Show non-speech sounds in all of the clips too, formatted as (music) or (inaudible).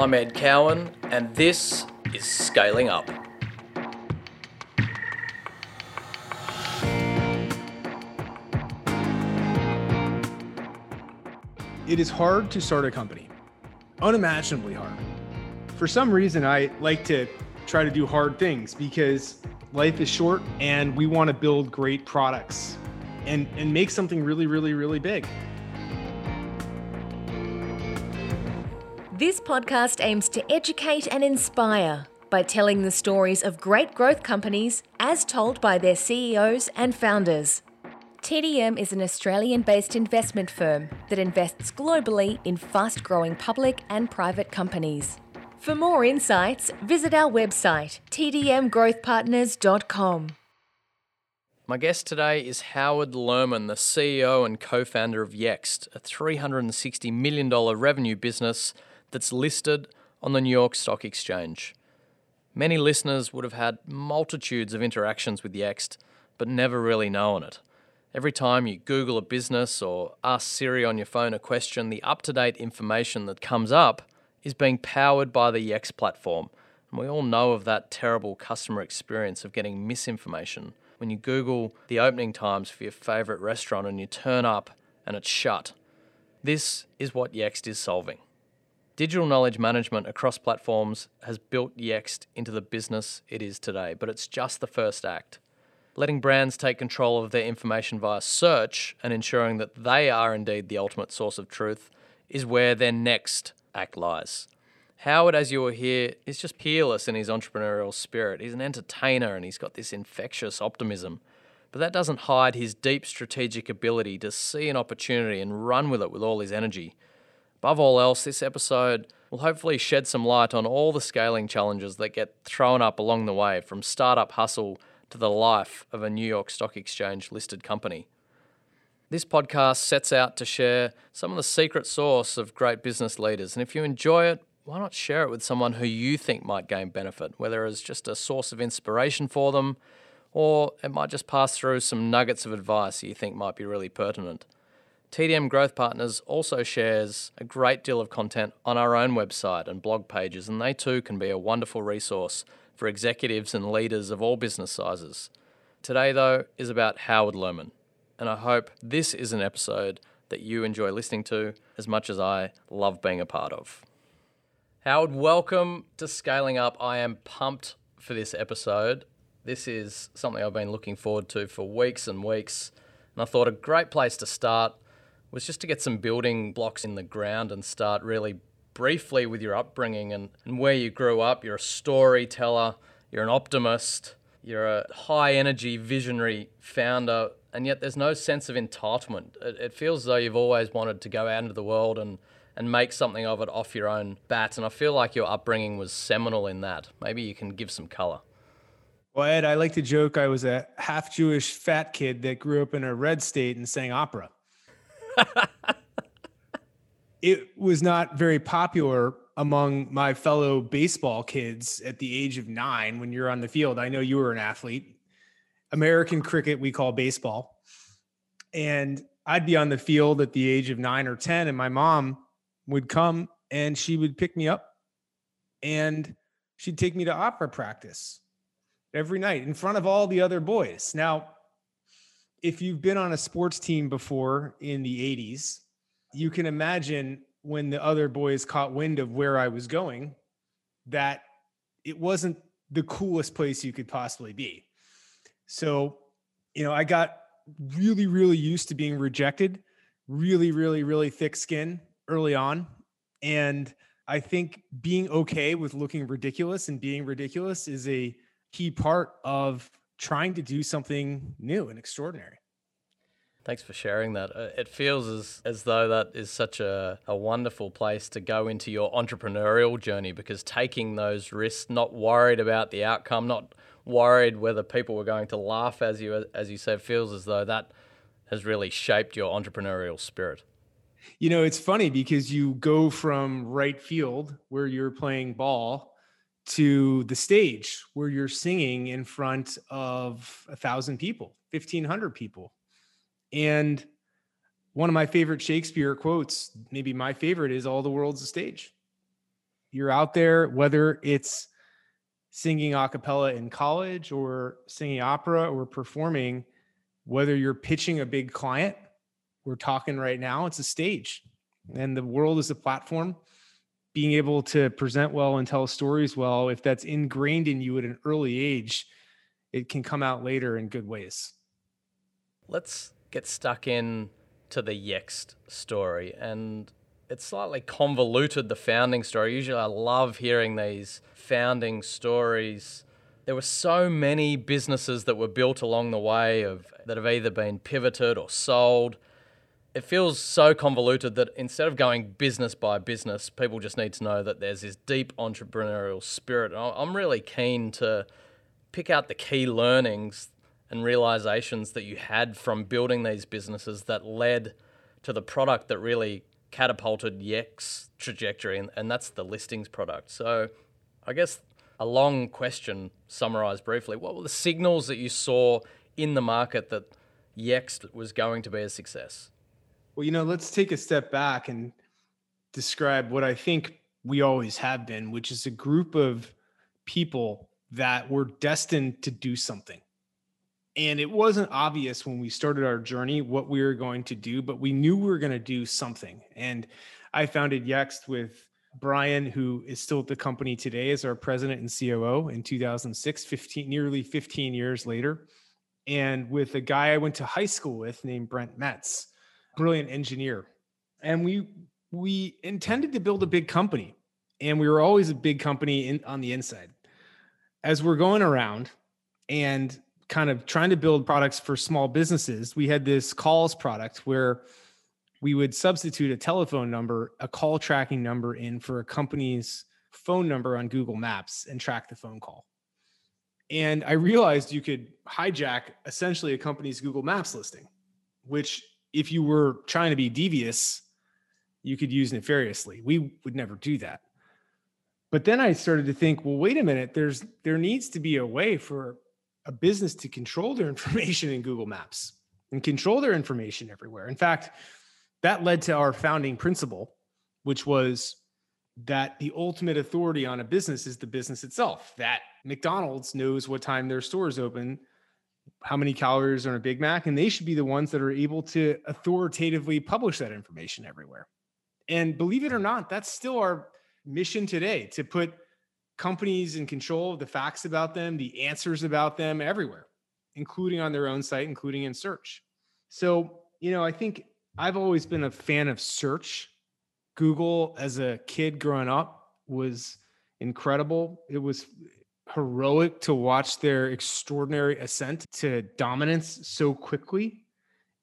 I'm Ed Cowan, and this is Scaling Up. It is hard to start a company, unimaginably hard. For some reason, I like to try to do hard things because life is short and we want to build great products and, and make something really, really, really big. This podcast aims to educate and inspire by telling the stories of great growth companies as told by their CEOs and founders. TDM is an Australian based investment firm that invests globally in fast growing public and private companies. For more insights, visit our website, tdmgrowthpartners.com. My guest today is Howard Lerman, the CEO and co founder of Yext, a $360 million revenue business that's listed on the New York Stock Exchange. Many listeners would have had multitudes of interactions with Yext, but never really known it. Every time you Google a business or ask Siri on your phone a question, the up to date information that comes up is being powered by the Yext platform. And we all know of that terrible customer experience of getting misinformation when you Google the opening times for your favourite restaurant and you turn up and it's shut. This is what Yext is solving. Digital knowledge management across platforms has built Yext into the business it is today, but it's just the first act. Letting brands take control of their information via search and ensuring that they are indeed the ultimate source of truth is where their next act lies. Howard, as you will hear, is just peerless in his entrepreneurial spirit. He's an entertainer and he's got this infectious optimism. But that doesn't hide his deep strategic ability to see an opportunity and run with it with all his energy. Above all else, this episode will hopefully shed some light on all the scaling challenges that get thrown up along the way from startup hustle to the life of a New York Stock Exchange listed company. This podcast sets out to share some of the secret sauce of great business leaders. And if you enjoy it, why not share it with someone who you think might gain benefit, whether it's just a source of inspiration for them or it might just pass through some nuggets of advice you think might be really pertinent. TDM Growth Partners also shares a great deal of content on our own website and blog pages, and they too can be a wonderful resource for executives and leaders of all business sizes. Today, though, is about Howard Lerman and I hope this is an episode that you enjoy listening to as much as I love being a part of. Howard, welcome to Scaling Up. I am pumped for this episode. This is something I've been looking forward to for weeks and weeks, and I thought a great place to start was just to get some building blocks in the ground and start really briefly with your upbringing and, and where you grew up. You're a storyteller, you're an optimist, you're a high energy visionary founder and yet there's no sense of entitlement. It, it, feels as though you've always wanted to go out into the world and, and make something of it off your own bat. And I feel like your upbringing was seminal in that. Maybe you can give some color. Well, Ed, I like to joke I was a half Jewish fat kid that grew up in a red state and sang opera. It was not very popular among my fellow baseball kids at the age of nine when you're on the field. I know you were an athlete. American cricket we call baseball. And I'd be on the field at the age of nine or 10, and my mom would come and she would pick me up and she'd take me to opera practice every night in front of all the other boys. Now, if you've been on a sports team before in the 80s, you can imagine when the other boys caught wind of where I was going that it wasn't the coolest place you could possibly be. So, you know, I got really, really used to being rejected, really, really, really thick skin early on. And I think being okay with looking ridiculous and being ridiculous is a key part of trying to do something new and extraordinary. Thanks for sharing that. Uh, it feels as, as though that is such a, a wonderful place to go into your entrepreneurial journey because taking those risks, not worried about the outcome, not worried whether people were going to laugh as you as you said feels as though that has really shaped your entrepreneurial spirit. You know, it's funny because you go from right field where you're playing ball to the stage where you're singing in front of a thousand people, 1500 people. And one of my favorite Shakespeare quotes, maybe my favorite is all the world's a stage. you're out there, whether it's singing a cappella in college or singing opera or performing, whether you're pitching a big client, we're talking right now, it's a stage and the world is a platform. Being able to present well and tell stories well, if that's ingrained in you at an early age, it can come out later in good ways. Let's get stuck in to the Yext story and it's slightly convoluted the founding story. Usually I love hearing these founding stories. There were so many businesses that were built along the way of that have either been pivoted or sold. It feels so convoluted that instead of going business by business, people just need to know that there's this deep entrepreneurial spirit. I'm really keen to pick out the key learnings and realizations that you had from building these businesses that led to the product that really catapulted Yext trajectory, and, and that's the listings product. So, I guess a long question summarized briefly. What were the signals that you saw in the market that Yext was going to be a success? Well, you know, let's take a step back and describe what I think we always have been, which is a group of people that were destined to do something. And it wasn't obvious when we started our journey what we were going to do, but we knew we were going to do something. And I founded Yext with Brian, who is still at the company today as our president and COO in 2006, 15, nearly 15 years later. And with a guy I went to high school with named Brent Metz, brilliant engineer. And we we intended to build a big company. And we were always a big company in, on the inside. As we're going around and kind of trying to build products for small businesses, we had this calls product where we would substitute a telephone number, a call tracking number in for a company's phone number on Google Maps and track the phone call. And I realized you could hijack essentially a company's Google Maps listing, which, if you were trying to be devious, you could use nefariously. We would never do that. But then I started to think, well, wait a minute, there's there needs to be a way for a business to control their (laughs) information in Google Maps and control their information everywhere. In fact, that led to our founding principle, which was that the ultimate authority on a business is the business itself. That McDonald's knows what time their stores open, how many calories are in a Big Mac, and they should be the ones that are able to authoritatively publish that information everywhere. And believe it or not, that's still our mission today to put companies in control of the facts about them, the answers about them everywhere, including on their own site, including in search. So, you know, I think I've always been a fan of search. Google, as a kid growing up, was incredible. It was heroic to watch their extraordinary ascent to dominance so quickly.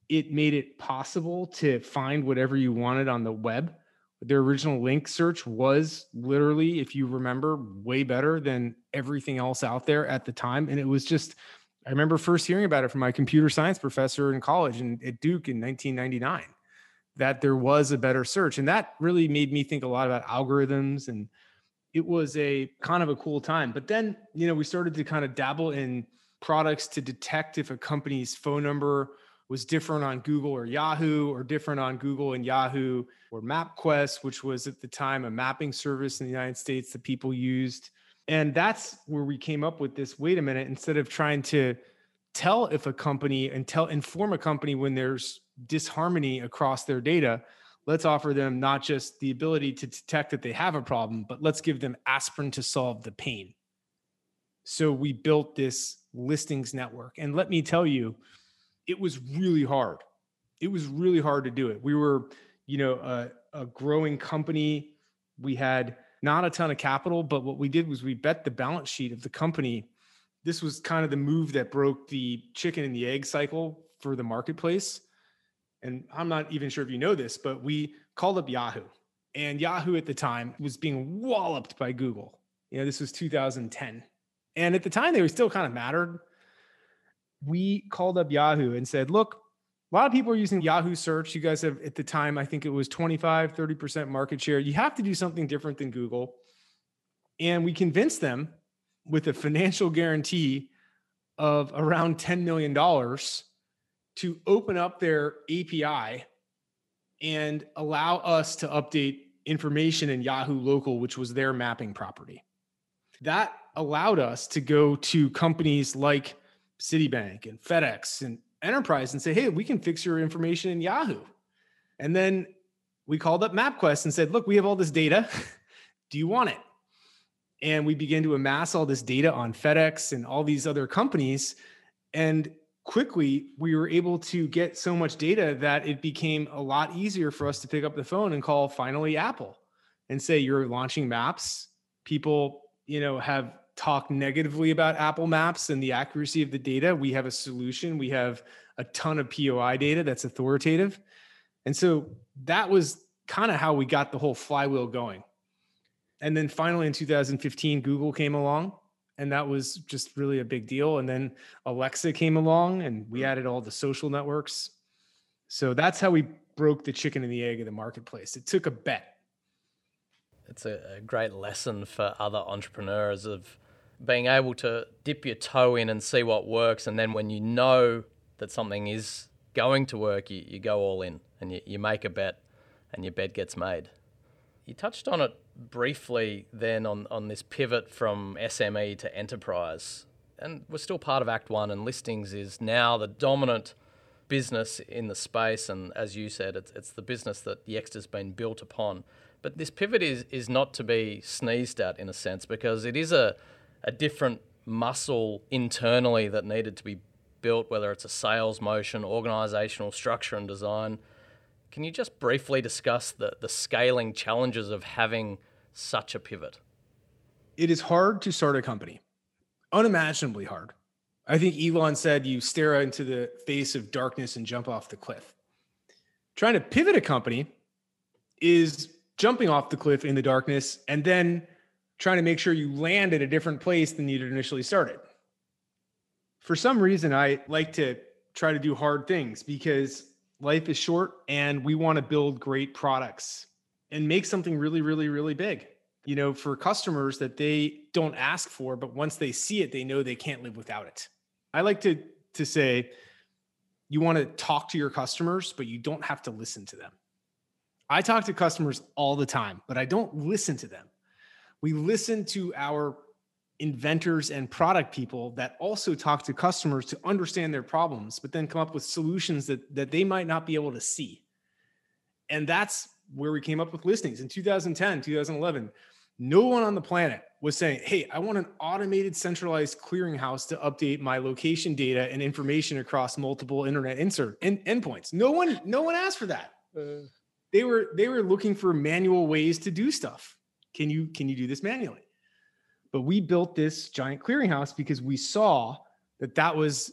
It made it possible to find whatever you wanted on the web their original link search was literally, if you remember, way better than everything else out there at the time. And it was just, I remember first hearing about it from my computer science professor in college and at Duke in 1999 that there was a better search. And that really made me think a lot about algorithms and it was a kind of a cool time. But then, you know, we started to kind of dabble in products to detect if a company's phone number was different on Google or Yahoo, or different on Google and Yahoo, or MapQuest, which was at the time a mapping service in the United States that people used. And that's where we came up with this wait a minute, instead of trying to tell if a company and tell inform a company when there's disharmony across their data, let's offer them not just the ability to detect that they have a problem, but let's give them aspirin to solve the pain. So we built this listings network. And let me tell you, it was really hard. It was really hard to do it. We were, you know, a, a growing company. We had not a ton of capital, but what we did was we bet the balance sheet of the company. This was kind of the move that broke the chicken and the egg cycle for the marketplace. And I'm not even sure if you know this, but we called up Yahoo. And Yahoo at the time was being walloped by Google. You know, this was 2010. And at the time, they were still kind of mattered we called up Yahoo and said, look, a lot of people are using Yahoo search. You guys have at the time, I think it was 25, 30% market share. You have to do something different than Google. And we convinced them with a financial guarantee of around $10 million to open up their API and allow us to update information in Yahoo Local, which was their mapping property. That allowed us to go to companies like Citibank and FedEx and Enterprise and say, hey, we can fix your information in Yahoo. And then we called up MapQuest and said, look, we have all this data. (laughs) Do you want it? And we began to amass all this data on FedEx and all these other companies. And quickly, we were able to get so much data that it became a lot easier for us to pick up the phone and call finally Apple and say, you're launching maps. People, you know, have talked negatively about Apple Maps and the accuracy of the data. We have a solution. We have a ton of POI data that's authoritative. And so that was kind of how we got the whole flywheel going. And then finally in 2015, Google came along, and that was just really a big deal. And then Alexa came along, and we mm. added all the social networks. So that's how we broke the chicken and the egg of the marketplace. It took a bet. It's a, a great lesson for other entrepreneurs of being able to dip your toe in and see what works. And then when you know that something is going to work, you, you go all in and you, you make a bet and your bet gets made. You touched on it briefly then on, on this pivot from SME to enterprise. And we're still part of Act One, and listings is now the dominant business in the space. And as you said, it's, it's the business that Yext has been built upon. But this pivot is, is not to be sneezed at in a sense because it is a, a different muscle internally that needed to be built, whether it's a sales motion, organizational structure, and design. Can you just briefly discuss the, the scaling challenges of having such a pivot? It is hard to start a company, unimaginably hard. I think Elon said you stare into the face of darkness and jump off the cliff. Trying to pivot a company is jumping off the cliff in the darkness and then trying to make sure you land at a different place than you'd initially started. For some reason, I like to try to do hard things because life is short and we want to build great products and make something really, really, really big. You know, for customers that they don't ask for, but once they see it, they know they can't live without it. I like to to say you want to talk to your customers, but you don't have to listen to them. I talk to customers all the time, but I don't listen to them. We listen to our inventors and product people that also talk to customers to understand their problems, but then come up with solutions that, that they might not be able to see. And that's where we came up with listings in 2010, 2011. No one on the planet was saying, Hey, I want an automated centralized clearinghouse to update my location data and information across multiple internet insert end, endpoints. No one, no one asked for that. Uh, they were they were looking for manual ways to do stuff. Can you can you do this manually? But we built this giant clearinghouse because we saw that that was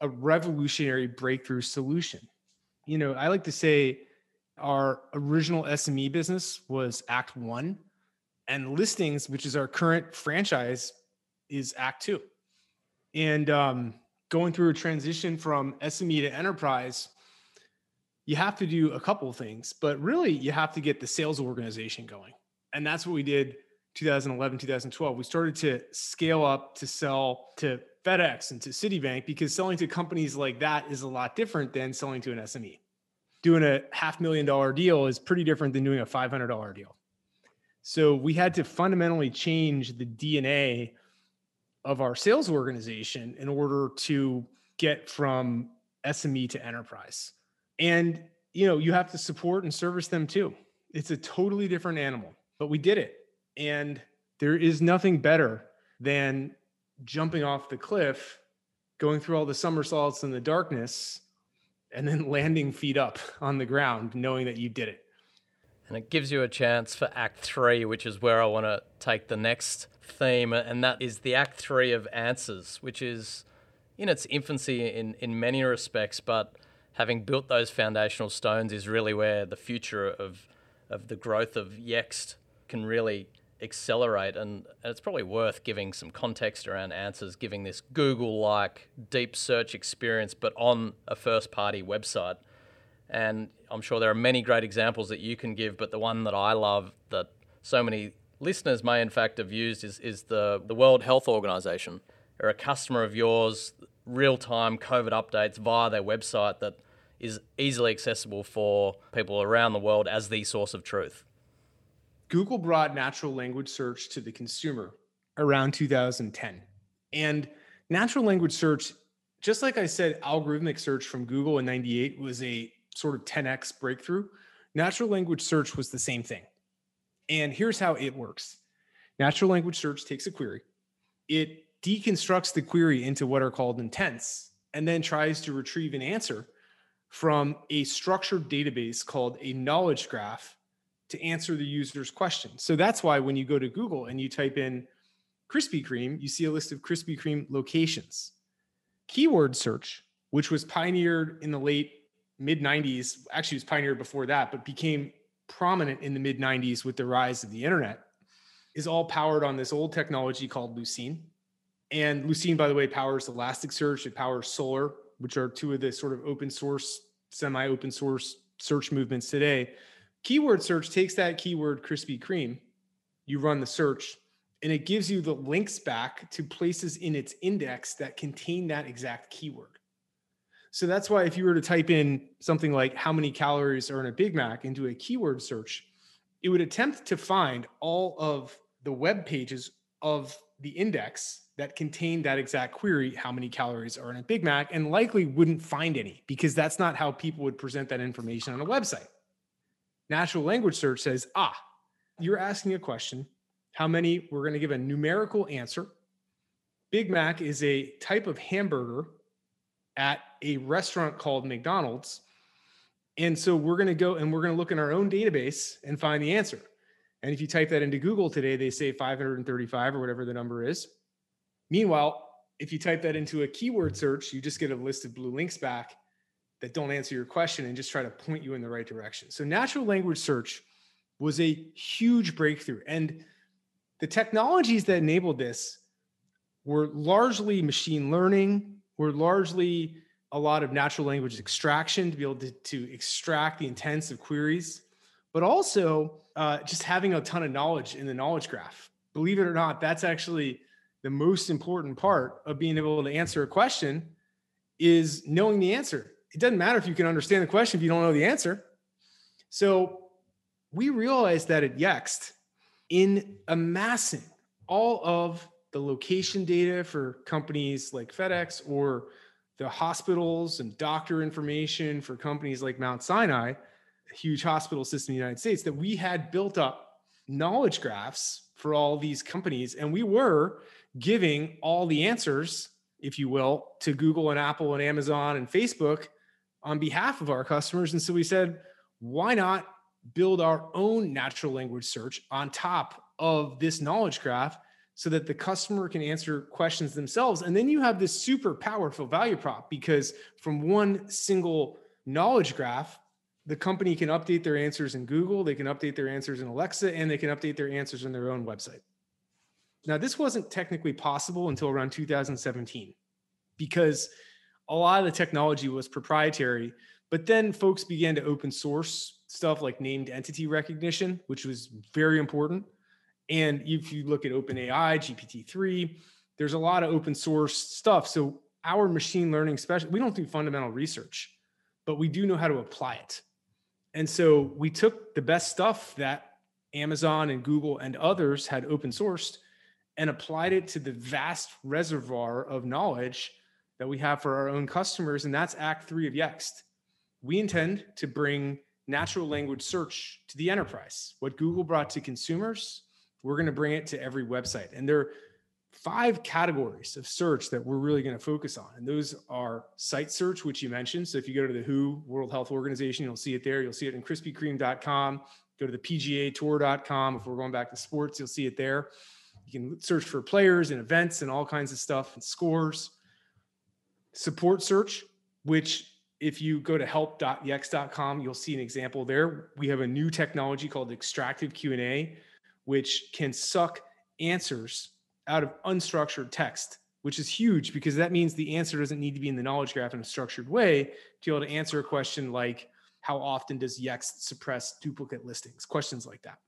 a revolutionary breakthrough solution. You know, I like to say our original SME business was Act One, and listings, which is our current franchise, is Act Two. And um, going through a transition from SME to enterprise, you have to do a couple things, but really you have to get the sales organization going. And that's what we did 2011, 2012, we started to scale up to sell to FedEx and to Citibank because selling to companies like that is a lot different than selling to an SME. Doing a half million dollar deal is pretty different than doing a $500 deal. So we had to fundamentally change the DNA of our sales organization in order to get from SME to enterprise. And you know, you have to support and service them too. It's a totally different animal, but we did it and there is nothing better than jumping off the cliff, going through all the somersaults in the darkness, and then (laughs) landing feet up on the ground, knowing that you did it. And it gives you a chance for Act Three, which is where I want to take the next theme, and that is the Act Three of answers, which is in its infancy in, in many respects, but having built those foundational stones is really where the future of, of the growth of Yext can really accelerate. And, it's probably worth giving some context around answers, giving this Google like deep search experience, but on a first party website. And I'm sure there are many great examples that you can give, but the one that I love that so many listeners may in fact have used is, is the, the World Health Organization. They're a customer of yours, real time COVID updates via their website that is easily accessible for people around the world as the source of truth. Google brought natural language search to the consumer around 2010. And natural language search, just like I said, algorithmic search from Google in 98 was a sort of 10x breakthrough. Natural language search was the same thing. And here's how it works natural language search takes a query, it deconstructs the query into what are called intents, and then tries to retrieve an answer from a structured database called a knowledge graph to answer the user's question. So that's why when you go to Google and you type in Krispy Kreme, you see a list of Krispy Kreme locations. Keyword search, which was pioneered in the late mid 90s, actually was pioneered before that, but became prominent in the mid 90s with the rise of the internet, is all powered on this old technology called Lucene. And Lucene, by the way, powers Elasticsearch, it powers Solr, which are two of the sort of open source, semi open source search movements today. Keyword search takes that keyword Krispy Kreme, you run the search, and it gives you the links back to places in its index that contain that exact keyword. So that's why if you were to type in something like how many calories are in a Big Mac into a keyword search, it would attempt to find all of the web pages of the index that contain that exact query how many calories are in a Big Mac and likely wouldn't find any because that's not how people would present that information on a website. Natural language search says, ah, you're asking a question how many? We're going to give a numerical answer. Big Mac is a type of hamburger at a restaurant called McDonald's. And so we're going to go and we're going to look in our own database and find the answer. And if you type that into Google today, they say 535 or whatever the number is. Meanwhile, if you type that into a keyword search, you just get a list of blue links back that don't answer your question and just try to point you in the right direction. So natural language search was a huge breakthrough. And the technologies that enabled this were largely machine learning, were largely a lot of natural language extraction to be able to, to extract the intents of queries, but also uh, just having a ton of knowledge in the knowledge graph. Believe it or not, that's actually the most important part of being able to answer a question is knowing the answer. It doesn't matter if you can understand the question if you don't know the answer. So we realized that at Yext, in amassing all of the location data for companies like FedEx or the hospitals and doctor information for companies like Mount Sinai, a huge hospital system in the United States, that we had built up knowledge graphs for all these companies. And we were giving all the answers, if you will, to Google and Apple and Amazon and Facebook on behalf of our customers. And so we said, why not build our own natural language search on top of this knowledge graph so that the customer can answer questions themselves. And then you have this super powerful value prop because from one single knowledge graph, the company can update their answers in Google, they can update their answers in Alexa, and they can update their answers in their own website. Now, this wasn't technically possible until around 2017 because a lot of the technology was proprietary, but then folks began to open source stuff like named entity recognition, which was very important. And if you look at OpenAI, GPT-3, there's a lot of open source stuff. So our machine learning special, we don't do fundamental research, but we do know how to apply it. And so we took the best stuff that Amazon and Google and others had open sourced and applied it to the vast reservoir of knowledge that we have for our own customers. And that's Act Three of Yext. We intend to bring natural language search to the enterprise. What Google brought to consumers, we're going to bring it to every website. And there are five categories of search that we're really going to focus on. And those are site search, which you mentioned. So if you go to the WHO, World Health Organization, you'll see it there. You'll see it in krispykreme.com. Go to the PGA tour.com. If we're going back to sports, you'll see it there. You can search for players and events and all kinds of stuff and scores. Support search, which if you go to help.yext.com, you'll see an example there. We have a new technology called extractive Q&A, which can suck answers out of unstructured text, which is huge because that means the answer doesn't need to be in the knowledge graph in a structured way to be able to answer a question like, how often does Yext suppress duplicate listings? Questions like that.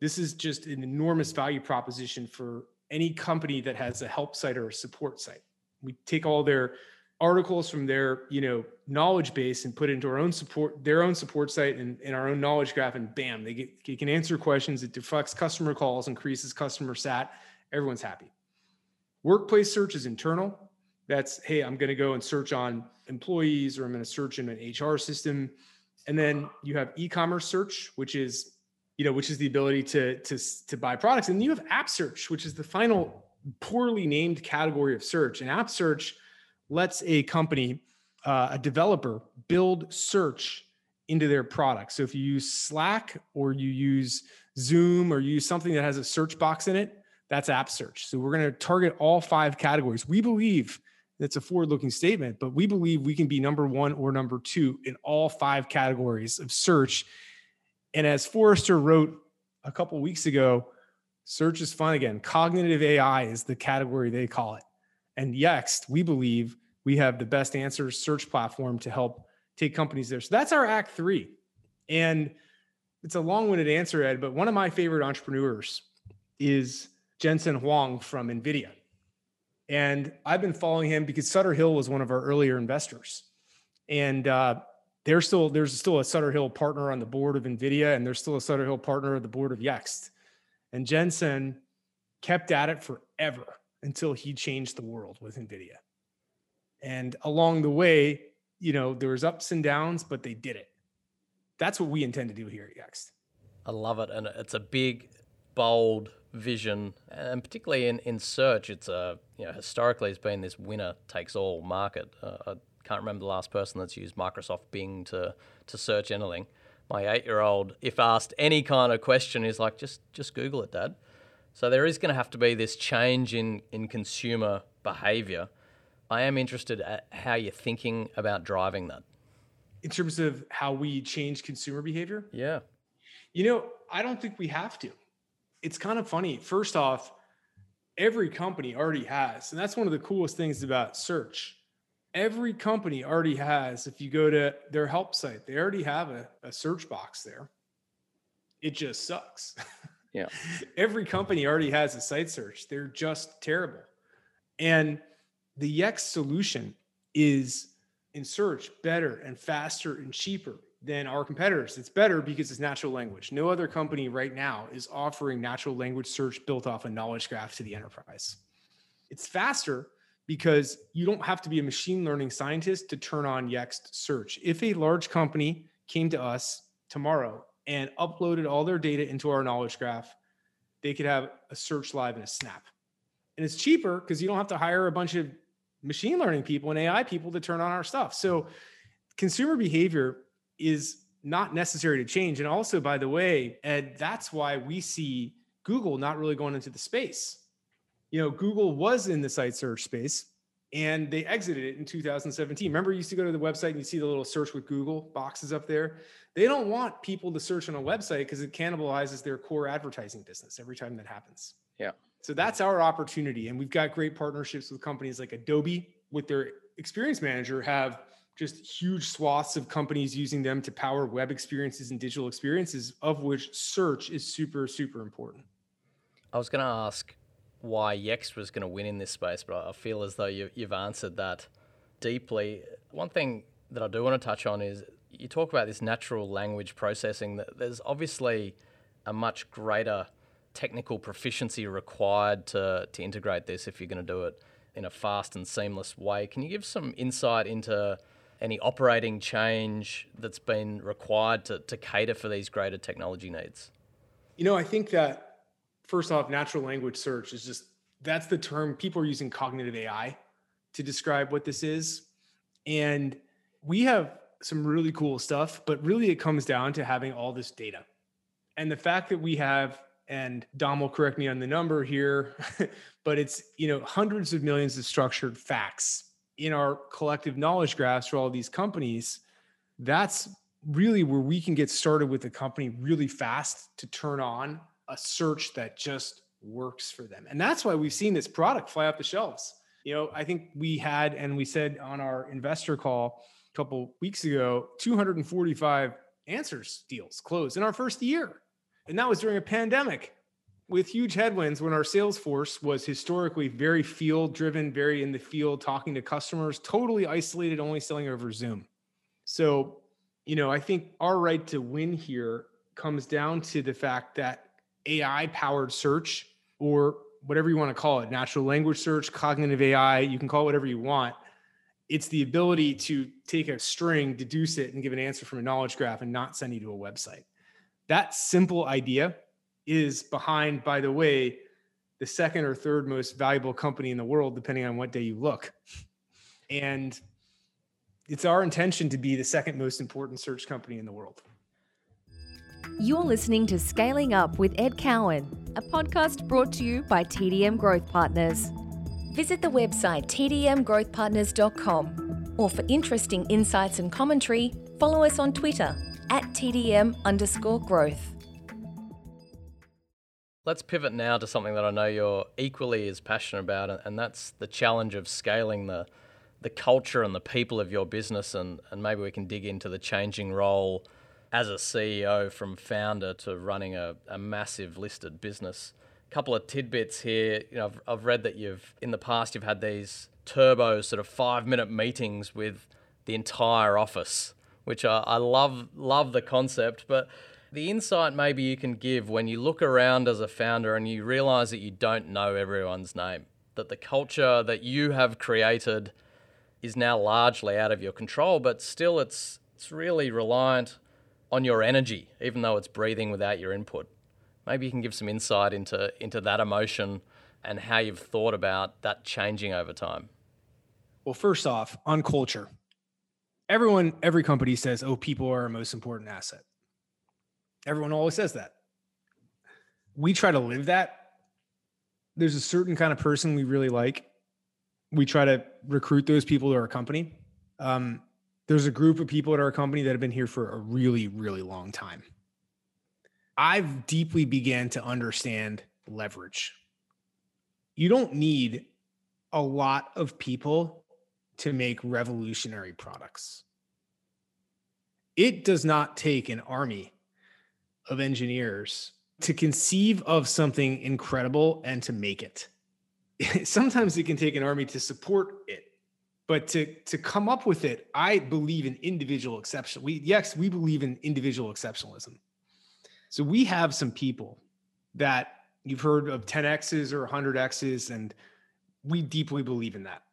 This is just an enormous value proposition for any company that has a help site or a support site. We take all their articles from their you know knowledge base and put it into our own support their own support site and in our own knowledge graph and bam they get they can answer questions it deflects customer calls increases customer sat everyone's happy. Workplace search is internal. That's hey i'm going to go and search on employees or i'm going to search in an hr system. And then you have e-commerce search which is you know which is the ability to to to buy products. And you have app search which is the final poorly named category of search and app search lets a company, uh, a developer, build search into their product. So if you use Slack or you use Zoom or you use something that has a search box in it, that's app search. So we're going to target all five categories. We believe that's a forward looking statement, but we believe we can be number one or number two in all five categories of search. And as Forrester wrote a couple weeks ago, search is fun again. Cognitive AI is the category they call it. And Yext, we believe we have the best answers search platform to help take companies there. So that's our act three. And it's a long winded answer, Ed, but one of my favorite entrepreneurs is Jensen Huang from NVIDIA. And I've been following him because Sutter Hill was one of our earlier investors. And uh, there's still there's still a Sutter Hill partner on the board of NVIDIA, and there's still a Sutter Hill partner of the board of Yext. And Jensen kept at it forever until he changed the world with NVIDIA. And along the way, you know, there was ups and downs, but they did it. That's what we intend to do here at Yext. I love it. And it's a big, bold vision. And particularly in, in search, it's a, you know, historically it's been this winner takes all market. Uh, I can't remember the last person that's used Microsoft Bing to, to search anything. My eight year old, if asked any kind of question, is like, just, just Google it, dad. So there is going to have to be this change in, in consumer behavior. I am interested at how you're thinking about driving that. In terms of how we change consumer behavior? Yeah. You know, I don't think we have to. It's kind of funny. First off, every company already has, and that's one of the coolest things about search. Every company already has, if you go to their help site, they already have a, a search box there. It just sucks. (laughs) Yeah. Every company already has a site search. They're just terrible. And the Yext solution is in search better and faster and cheaper than our competitors. It's better because it's natural language. No other company right now is offering natural language search built off a knowledge graph to the enterprise. It's faster because you don't have to be a machine learning scientist to turn on Yext search. If a large company came to us tomorrow and uploaded all their data into our knowledge graph, they could have a search live in a snap. And it's cheaper because you don't have to hire a bunch of machine learning people and AI people to turn on our stuff. So consumer behavior is not necessary to change. And also, by the way, Ed, that's why we see Google not really going into the space. You know, Google was in the site search space and they exited it in 2017. Remember, you used to go to the website and you see the little search with Google boxes up there. They don't want people to search on a website because it cannibalizes their core advertising business every time that happens. Yeah. So that's our opportunity. And we've got great partnerships with companies like Adobe with their experience manager have just huge swaths of companies using them to power web experiences and digital experiences, of which search is super, super important. I was going to ask why Yext was going to win in this space, but I feel as though you, you've answered that deeply. One thing that I do want to touch on is you talk about this natural language processing. There's obviously a much greater technical proficiency required to, to integrate this if you're going to do it in a fast and seamless way. Can you give some insight into any operating change that's been required to, to cater for these greater technology needs? You know, I think that first off, natural language search is just that's the term people are using cognitive AI to describe what this is. And we have some really cool stuff, but really it comes down to having all this data. And the fact that we have, and Dom will correct me on the number here, (laughs) but it's you know hundreds of millions of structured facts in our collective knowledge graphs for all these companies. That's really where we can get started with the company really fast to turn on a search that just works for them. And that's why we've seen this product fly off the shelves. You know, I think we had, and we said on our investor call a couple weeks ago, 245 answers deals closed in our first year. And that was during a pandemic. with huge headwinds when our sales force was historically very field driven, very in the field, talking to customers, totally isolated, only selling over Zoom. So, you know, I think our right to win here comes down to the fact that AI powered search or whatever you want to call it, natural language search, cognitive AI, you can call it whatever you want. It's the ability to take a string, deduce it, and give an answer from a knowledge graph and not send you to a website. That simple idea is behind, by the way, the second or third most valuable company in the world, depending on what day you look. And it's our intention to be the second most important search company in the world. You're listening to Scaling Up with Ed Cowan, a podcast brought to you by TDM Growth Partners. Visit the website tdmgrowthpartners.com or for interesting insights and commentary, follow us on Twitter at TDM underscore growth. Let's pivot now to something that I know you're equally as passionate about, and that's the challenge of scaling the the culture and the people of your business, and, and maybe we can dig into the changing role as a CEO from founder to running a, a massive listed business. A couple of tidbits here. You know, I've, I've read that you've in the past you've had these turbo sort of five minute meetings with the entire office, which I, I love love the concept, but the insight maybe you can give when you look around as a founder and you realize that you don't know everyone's name, that the culture that you have created is now largely out of your control, but still it's it's really reliant on your energy, even though it's breathing without your input. Maybe you can give some insight into into that emotion and how you've thought about that changing over time. Well, first off, on culture, everyone, every company says, "Oh, people are our most important asset." Everyone always says that. We try to live that. There's a certain kind of person we really like. We try to recruit those people to our company. Um, there's a group of people at our company that have been here for a really, really long time. I've deeply began to understand leverage. You don't need a lot of people to make revolutionary products. It does not take an army of engineers to conceive of something incredible and to make it. (laughs) Sometimes it can take an army to support it, but to to come up with it, I believe in individual exception. We yes, we believe in individual exceptionalism. So we have some people that you've heard of 10x's or 100x's and we deeply believe in that.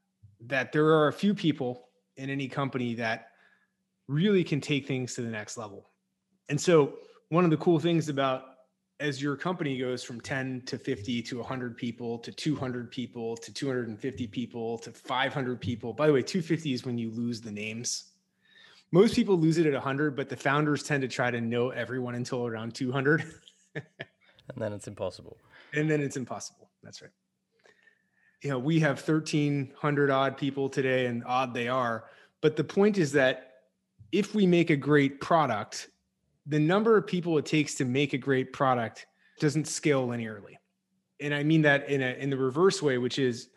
That there are a few people in any company that really can take things to the next level. And so one of the cool things about as your company goes from 10 to 50 to 100 people to 200 people to 250 people to 500 people. By the way 250 is when you lose the names. Most people lose it at 100 but the founders tend to try to know everyone until around 200 (laughs) and then it's impossible. And then it's impossible. That's right. You know we have 1300 odd people today and odd they are. But the point is that if we make a great product the number of people it takes to make a great product doesn't scale linearly. And I mean that in a in the reverse way, which is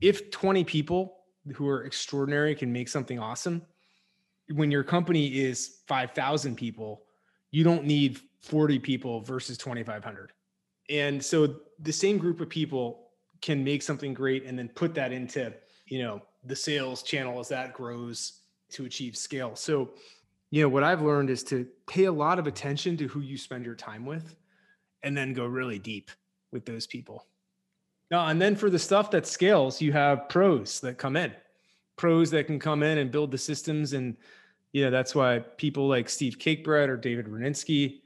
if 20 people who are extraordinary can make something awesome, when your company is 5,000 people, you don't need 40 people versus 2,500. And so the same group of people can make something great and then put that into, you know, the sales channel as that grows to achieve scale. So you know what i've learned is to pay a lot of attention to who you spend your time with and then go really deep with those people. Now and then for the stuff that scales you have pros that come in. Pros that can come in and build the systems and you know that's why people like steve cakebread or david Rudnitsky,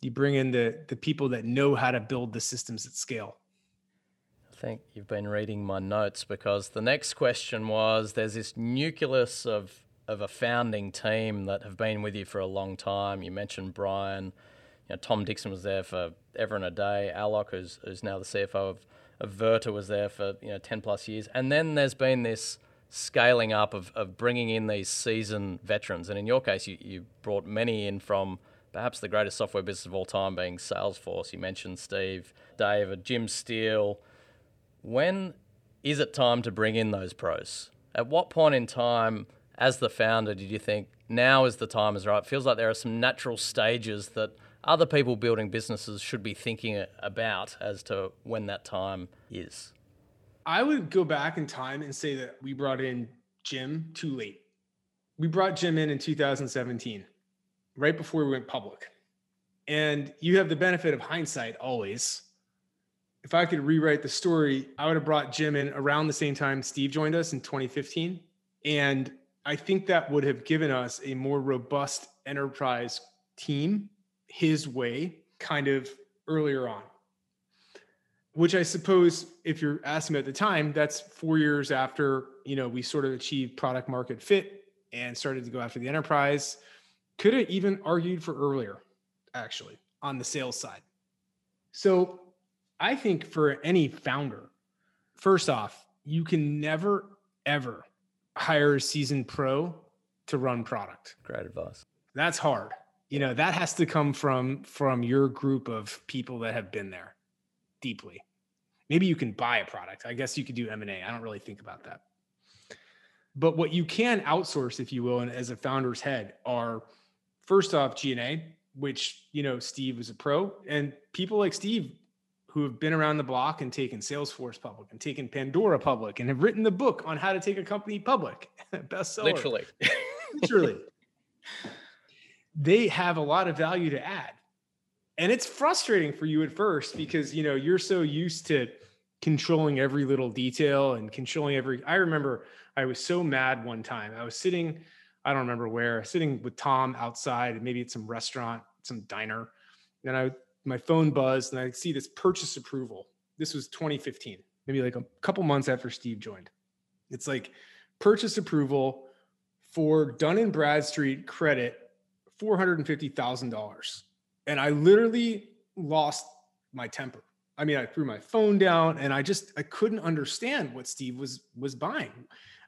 you bring in the the people that know how to build the systems at scale. I think you've been reading my notes because the next question was there's this nucleus of of a founding team that have been with you for a long time. You mentioned Brian. You know, Tom Dixon was there for ever and a day. Alok, who's, who's now the CFO of, of Verta, was there for you know 10 plus years. And then there's been this scaling up of, of bringing in these seasoned veterans. And in your case, you, you brought many in from perhaps the greatest software business of all time being Salesforce. You mentioned Steve, David, Jim Steele. When is it time to bring in those pros? At what point in time as the founder, did you think now is the time is right? It feels like there are some natural stages that other people building businesses should be thinking about as to when that time is? I would go back in time and say that we brought in Jim too late. We brought Jim in in 2017, right before we went public. And you have the benefit of hindsight always. If I could rewrite the story, I would have brought Jim in around the same time Steve joined us in 2015. And I think that would have given us a more robust enterprise team his way kind of earlier on. Which I suppose, if you're asking me at the time, that's four years after you know we sort of achieved product market fit and started to go after the enterprise. Could have even argued for earlier, actually, on the sales side. So I think for any founder, first off, you can never ever hire a seasoned pro to run product. Great advice. That's hard. You know, that has to come from from your group of people that have been there deeply. Maybe you can buy a product. I guess you could do M&A. I don't really think about that. But what you can outsource if you will and as a founder's head are first off G&A, which, you know, Steve was a pro and people like Steve who have been around the block and taken Salesforce public and taken Pandora public and have written the book on how to take a company public. (laughs) Bestseller. Literally. (laughs) Literally. they have a lot of value to add. And it's frustrating for you at first because you know you're so used to controlling every little detail and controlling every I remember I was so mad one time. I was sitting, I don't remember where, sitting with Tom outside, maybe at some restaurant, some diner. And I my phone buzzed and I see this purchase approval. This was 2015, maybe like a couple months after Steve joined. It's like purchase approval for Dun and Bradstreet credit, $450,000. And I literally lost my temper. I mean, I threw my phone down and I just I couldn't understand what Steve was was buying.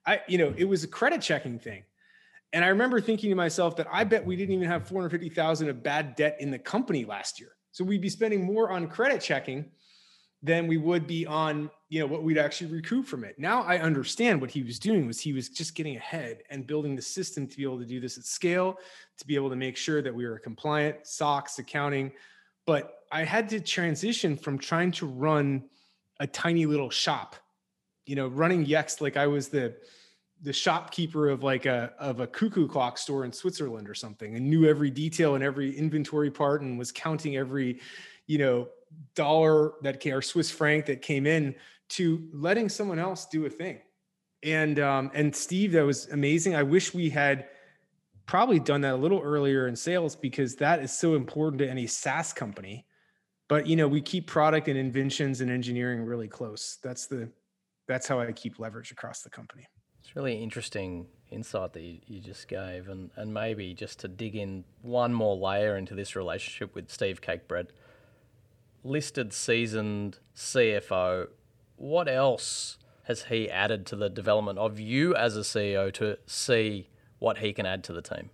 I, you know, it was a credit checking thing. And I remember thinking to myself that I bet we didn't even have 450,000 of bad debt in the company last year. So we'd be spending more on credit checking than we would be on, you know, what we'd actually recoup from it. Now I understand what he was doing was he was just getting ahead and building the system to be able to do this at scale, to be able to make sure that we were compliant, SOX, accounting. But I had to transition from trying to run a tiny little shop, you know, running Yext like I was the the shopkeeper of like a of a cuckoo clock store in Switzerland or something and knew every detail and every inventory part and was counting every you know dollar that came or Swiss franc that came in to letting someone else do a thing. And um and Steve that was amazing. I wish we had probably done that a little earlier in sales because that is so important to any SaaS company. But you know, we keep product and inventions and engineering really close. That's the that's how I keep leverage across the company. It's really interesting insight that you, you just gave, and, and maybe just to dig in one more layer into this relationship with Steve Cakebread, listed seasoned CFO, what else has he added to the development of you as a CEO to see what he can add to the team?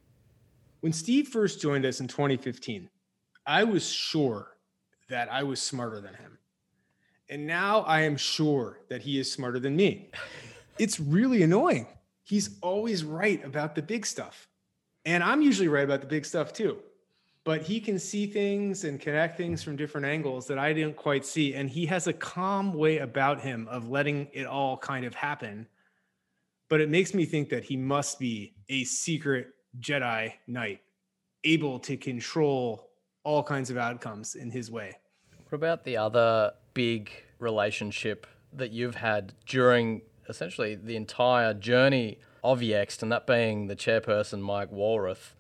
When Steve first joined us in 2015, I was sure that I was smarter than him. And now I am sure that he is smarter than me. It's really annoying. He's always right about the big stuff. And I'm usually right about the big stuff too. But he can see things and connect things from different angles that I didn't quite see. And he has a calm way about him of letting it all kind of happen. But it makes me think that he must be a secret Jedi Knight, able to control all kinds of outcomes in his way. What about the other big relationship that you've had during essentially the entire journey of Yext, and that being the chairperson, Mike Walrath.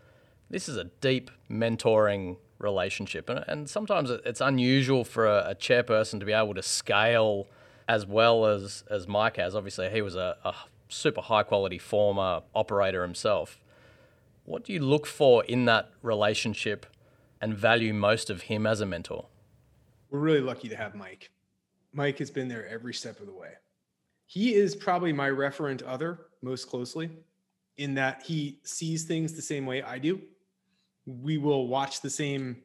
This is a deep mentoring relationship, and, and sometimes it's unusual for a, a, chairperson to be able to scale as well as, as Mike has. Obviously, he was a, a super high quality former operator himself. What do you look for in that relationship and value most of him as a mentor? We're really lucky to have Mike. Mike has been there every step of the way he is probably my referent other most closely in that he sees things the same way I do. We will watch the same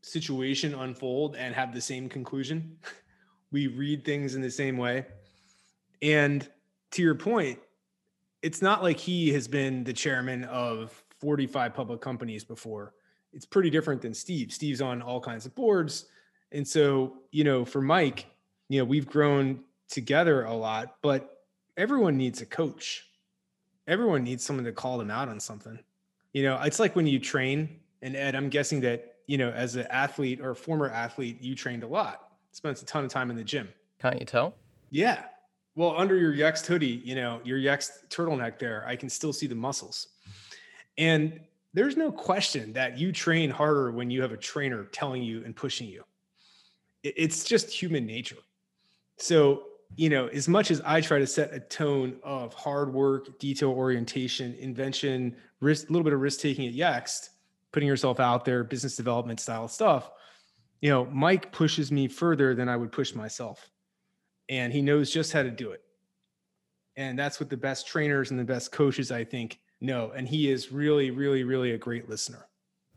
situation unfold and have the same conclusion. (laughs) we read things in the same way. And to your point, it's not like he has been the chairman of 45 public companies before it's pretty different than Steve. Steve's on all kinds of boards. And so, you know, for Mike, you know, we've grown together a lot, but everyone needs a coach. Everyone needs someone to call them out on something. You know, it's like when you train, and Ed, I'm guessing that, you know, as an athlete or former athlete, you trained a lot, spent a ton of time in the gym. Can't you tell? Yeah. Well, under your Yext hoodie, you know, your Yext turtleneck there, I can still see the muscles. And there's no question that you train harder when you have a trainer telling you and pushing you. It's just human nature. So, you know, as much as I try to set a tone of hard work, detail orientation, invention, risk, a little bit of risk taking at Yext, putting yourself out there, business development style stuff, you know, Mike pushes me further than I would push myself. And he knows just how to do it. And that's what the best trainers and the best coaches, I think, know. And he is really, really, really a great listener.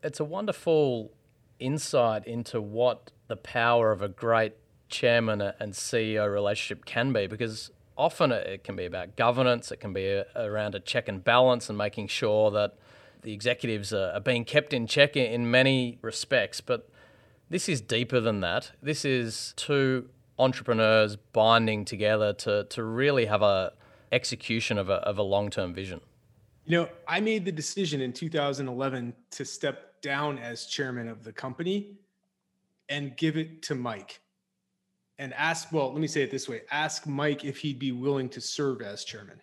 It's a wonderful insight into what the power of a great chairman and CEO relationship can be because often it can be about governance, it can be around a check and balance and making sure that the executives are being kept in check in many respects. But this is deeper than that. This is two entrepreneurs binding together to, to really have a execution of a, of a long-term vision. You know, I made the decision in 2011 to step down as chairman of the company and give it to Mike and ask, well, let me say it this way ask Mike if he'd be willing to serve as chairman.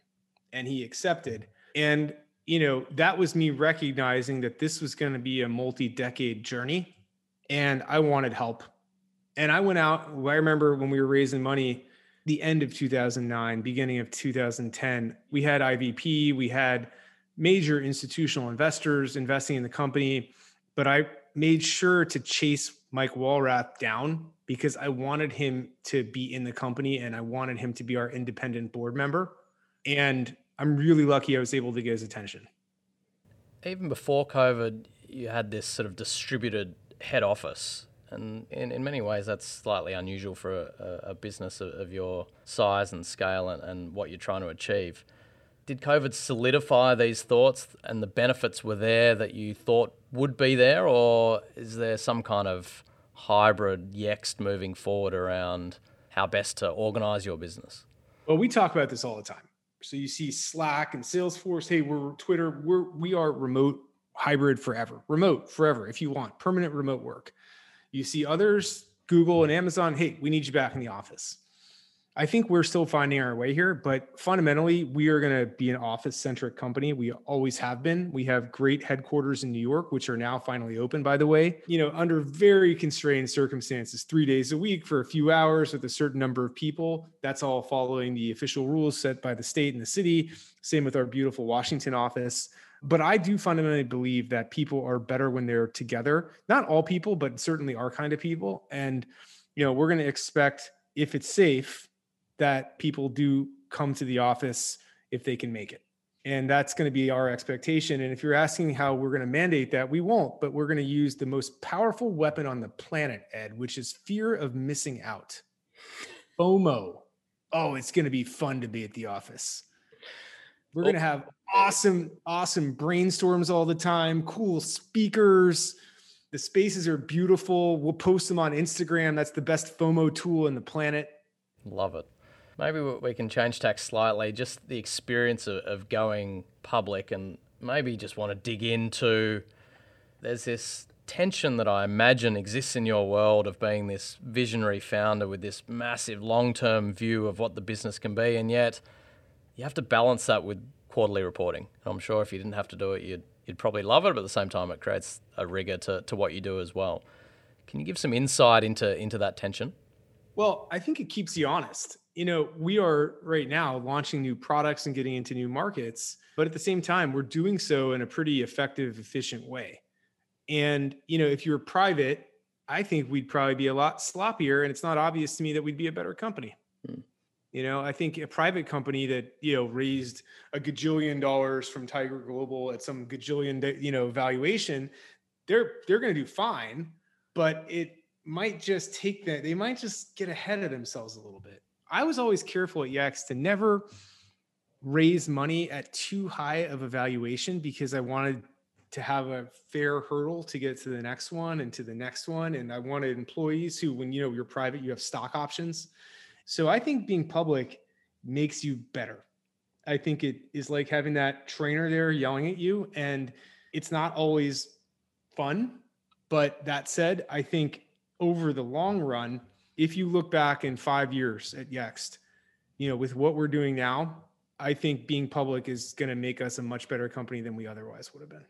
And he accepted. And, you know, that was me recognizing that this was going to be a multi decade journey and I wanted help. And I went out, I remember when we were raising money, the end of 2009, beginning of 2010, we had IVP, we had major institutional investors investing in the company, but I made sure to chase Mike Walrath down because I wanted him to be in the company and I wanted him to be our independent board member. And I'm really lucky I was able to get his attention. Even before COVID, you had this sort of distributed head office. And in, in many ways, that's slightly unusual for a, a business of, of, your size and scale and, and what you're trying to achieve. Did COVID solidify these thoughts and the benefits were there that you thought would be there, or is there some kind of hybrid Yext moving forward around how best to organize your business? Well, we talk about this all the time. So you see Slack and Salesforce. Hey, we're Twitter. We're we are remote hybrid forever. Remote forever if you want permanent remote work. You see others, Google and Amazon. Hey, we need you back in the office. I think we're still finding our way here, but fundamentally, we are going to be an office centric company. We always have been. We have great headquarters in New York, which are now finally open, by the way, you know, under very constrained circumstances, three days a week for a few hours with a certain number of people. That's all following the official rules set by the state and the city. Same with our beautiful Washington office. But I do fundamentally believe that people are better when they're together. Not all people, but certainly our kind of people. And, you know, we're going to expect, if it's safe, that people do come to the office if they can make it. And that's going to be our expectation. And if you're asking how we're going to mandate that, we won't, but we're going to use the most powerful weapon on the planet, Ed, which is fear of missing out. FOMO. Oh, it's going to be fun to be at the office. We're going to have awesome, awesome brainstorms all the time, cool speakers. The spaces are beautiful. We'll post them on Instagram. That's the best FOMO tool in the planet. Love it. Maybe we can change tack slightly, just the experience of, of going public and maybe just want to dig into. There's this tension that I imagine exists in your world of being this visionary founder with this massive long term view of what the business can be. And yet, you have to balance that with quarterly reporting. I'm sure if you didn't have to do it, you'd, you'd probably love it. But at the same time, it creates a rigor to, to what you do as well. Can you give some insight into, into that tension? Well, I think it keeps you honest you know, we are right now launching new products and getting into new markets, but at the same time, we're doing so in a pretty effective, efficient way. And, you know, if you were private, I think we'd probably be a lot sloppier. And it's not obvious to me that we'd be a better company. Hmm. You know, I think a private company that, you know, raised a gajillion dollars from Tiger Global at some gajillion, you know, valuation, they're they're going to do fine, but it might just take that they might just get ahead of themselves a little bit. I was always careful at Yext to never raise money at too high of a valuation because I wanted to have a fair hurdle to get to the next one and to the next one. And I wanted employees who, when you know you're private, you have stock options. So I think being public makes you better. I think it is like having that trainer there yelling at you, and it's not always fun. But that said, I think over the long run, if you look back in five years at Yext, you know, with what we're doing now, I think being public is going to make us a much better company than we otherwise would have been.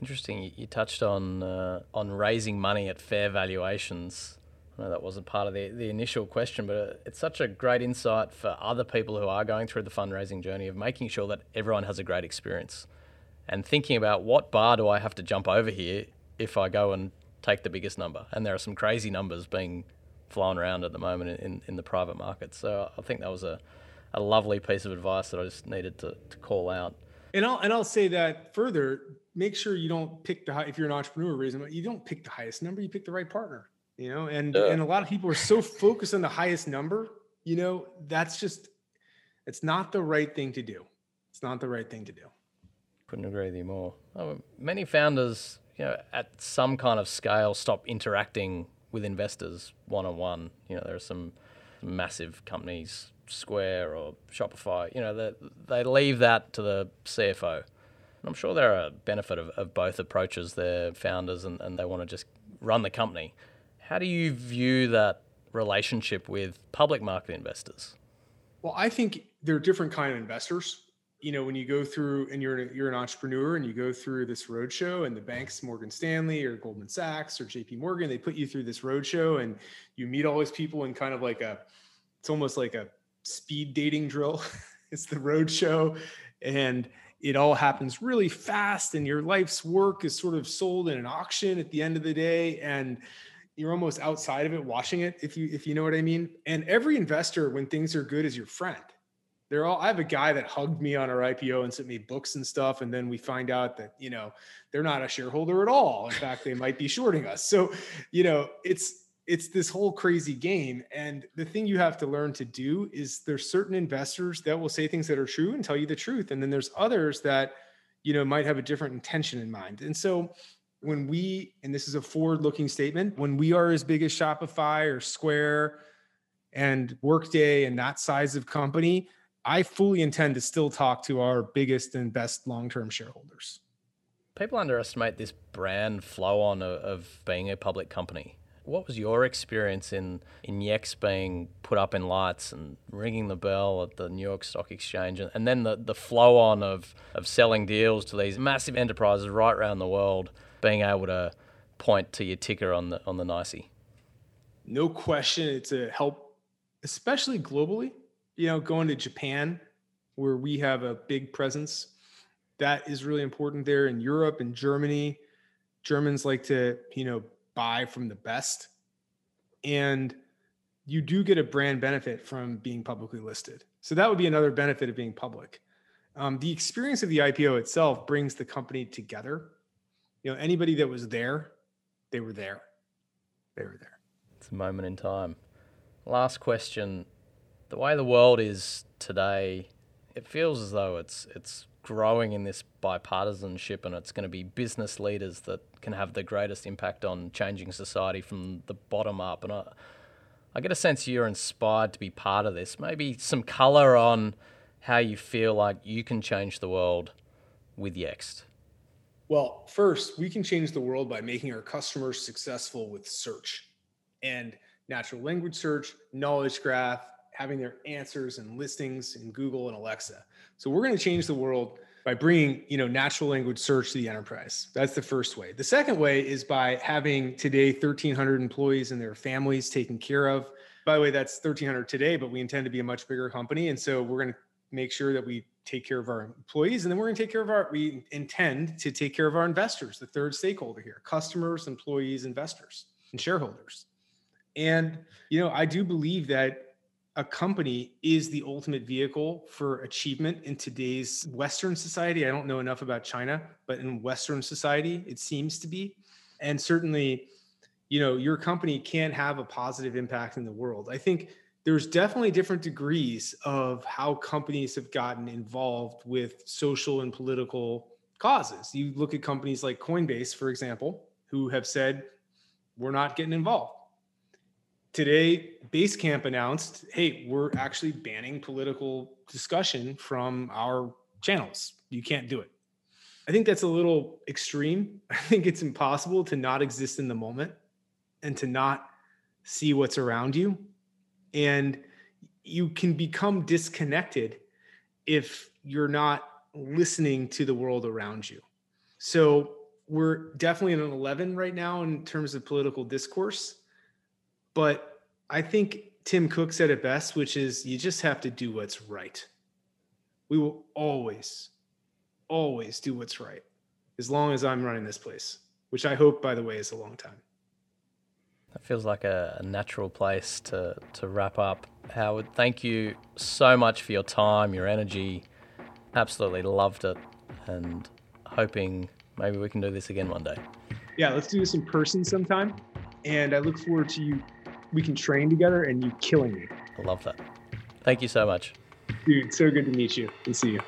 Interesting. You touched on uh, on raising money at fair valuations. I know that wasn't part of the, the initial question, but it's such a great insight for other people who are going through the fundraising journey of making sure that everyone has a great experience and thinking about what bar do I have to jump over here if I go and take the biggest number. And there are some crazy numbers being flown around at the moment in, in the private market. So I think that was a, a lovely piece of advice that I just needed to, to call out. And I'll and I'll say that further. Make sure you don't pick the high. If you're an entrepreneur money, you don't pick the highest number. You pick the right partner. You know, and yeah. and a lot of people are so focused on the highest number. You know, that's just it's not the right thing to do. It's not the right thing to do. Couldn't agree with you more. Oh, many founders, you know, at some kind of scale, stop interacting with investors one on one. You know, there are some massive companies Square or Shopify, you know, they, they leave that to the CFO. And I'm sure there are benefit of, of both approaches. They're founders and, and they want to just run the company. How do you view that relationship with public market investors? Well, I think there are different kind of investors. You know, when you go through and you're you're an entrepreneur and you go through this roadshow and the banks, Morgan Stanley or Goldman Sachs or J.P. Morgan, they put you through this roadshow and you meet all these people in kind of like a, it's almost like a speed dating drill. (laughs) it's the roadshow, and it all happens really fast and your life's work is sort of sold in an auction at the end of the day and you're almost outside of it watching it if you if you know what I mean. And every investor when things are good is your friend. They're all I have a guy that hugged me on our IPO and sent me books and stuff and then we find out that, you know, they're not a shareholder at all. In fact, they might be shorting us. So, you know, it's it's this whole crazy game. And the thing you have to learn to do is there's certain investors that will say things that are true and tell you the truth. And then there's others that, you know, might have a different intention in mind. And so when we, and this is a forward looking statement, when we are as big as Shopify or Square and Workday and that size of company, I fully intend to still talk to our biggest and best long term shareholders. People underestimate this brand flow on of, of being a public company what was your experience in in Yext being put up in lights and ringing the bell at the New York Stock Exchange, and, and then the, the flow on of of selling deals to these massive enterprises right around the world, being able to point to your ticker on the on the NYSE? No question, it's a help, especially globally. You know, going to Japan, where we have a big presence, that is really important there. In Europe and Germany, Germans like to you know buy from the best. And you do get a brand benefit from being publicly listed. So that would be another benefit of being public. Um, the experience of the IPO itself brings the company together. You know, anybody that was there, they were there. They were there. It's a moment in time. Last question. The way the world is today, it feels as though it's it's growing in this bipartisanship and it's going to be business leaders that can have the greatest impact on changing society from the bottom up. And I, I get a sense you're inspired to be part of this. Maybe some color on how you feel like you can change the world with Yext. Well, first, we can change the world by making our customers successful with search and natural language search, knowledge graph, having their answers and listings in Google and Alexa. So we're going to change the world by bringing, you know, natural language search to the enterprise. That's the first way. The second way is by having today 1300 employees and their families taken care of. By the way, that's 1300 today, but we intend to be a much bigger company and so we're going to make sure that we take care of our employees and then we're going to take care of our we intend to take care of our investors, the third stakeholder here, customers, employees, investors, and shareholders. And you know, I do believe that a company is the ultimate vehicle for achievement in today's Western society. I don't know enough about China, but in Western society, it seems to be. And certainly, you know, your company can have a positive impact in the world. I think there's definitely different degrees of how companies have gotten involved with social and political causes. You look at companies like Coinbase, for example, who have said, we're not getting involved. Today, Basecamp announced, hey, we're actually banning political discussion from our channels. You can't do it. I think that's a little extreme. (laughs) I think it's impossible to not exist in the moment and to not see what's around you. And you can become disconnected if you're not listening to the world around you. So we're definitely in an 11 right now in terms of political discourse. But I think Tim Cook said it best, which is you just have to do what's right. We will always, always do what's right as long as I'm running this place, which I hope, by the way, is a long time. That feels like a, natural place to, to wrap up. Howard, thank you so much for your time, your energy. Absolutely loved it. And hoping maybe we can do this again one day. Yeah, let's do this in person sometime. And I look forward to you. We can train together and you killing me. I love that. Thank you so much. Dude, so good to meet you and see you.